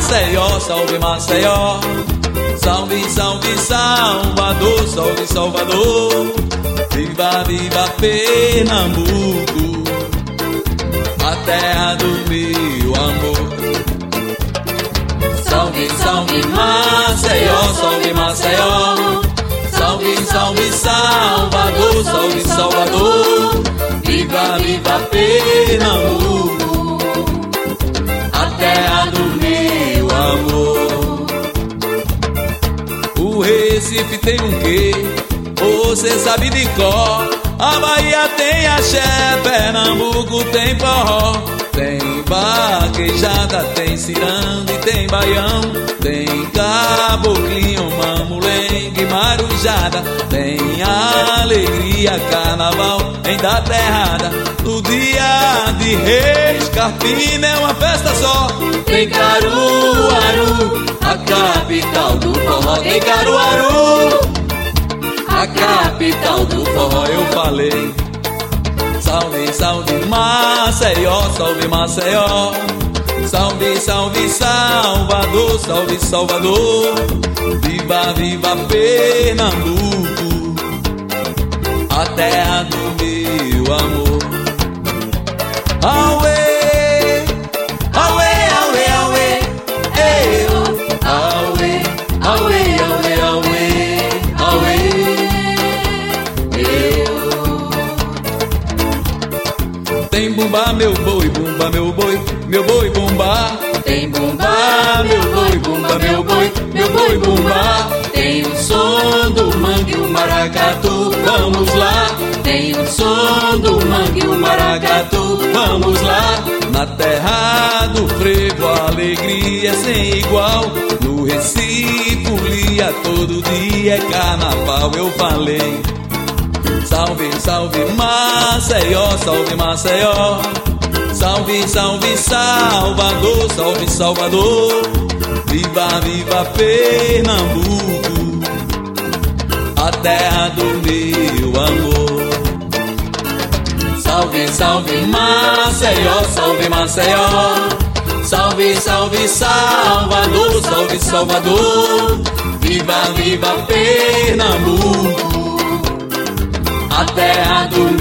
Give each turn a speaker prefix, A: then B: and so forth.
A: salve Maceió. Salve, salve Salvador, salve Salvador. Viva, viva Pernambuco, a terra do meu amor. Salve, salve Maceió, salve Maceió. Salve, salve Salvador, salve Salvador. Viva, viva Pernambuco, Recife tem um quê? Você sabe de cor. A Bahia tem axé, Pernambuco tem forró. Tem vaquejada, tem ciranda e tem baião. Tem caboclinho, mamulengue, marujada. Tem alegria, carnaval em da terrada. No dia de reis, Carpina é uma festa só. Tem Caruaru, capital do forró. Eu falei. Salve, salve Maceió, salve Maceió. Salve, salve Salvador, salve Salvador. Viva, viva Pernambuco, a terra do meu amor. Aue, Tem bumba meu boi, bumba meu boi, meu boi bumba. Tem bumba meu boi, bumba meu boi, meu boi bumba. Tem o som do mangue, o maracatu, vamos lá. Tem o som do mangue, o maracatu, vamos lá. Na terra do frevo, a alegria sem igual. No Recife, folia, todo dia é carnaval, eu falei. Salve, salve Maceió, salve Maceió. Salve, salve Salvador, salve Salvador. Viva, viva Pernambuco, a terra do meu amor. Salve, salve Maceió, salve Maceió. Salve, salve Salvador, salve Salvador. Viva, viva Pernambuco, a terra do